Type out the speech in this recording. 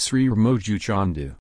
Sri Ramoju Chandu.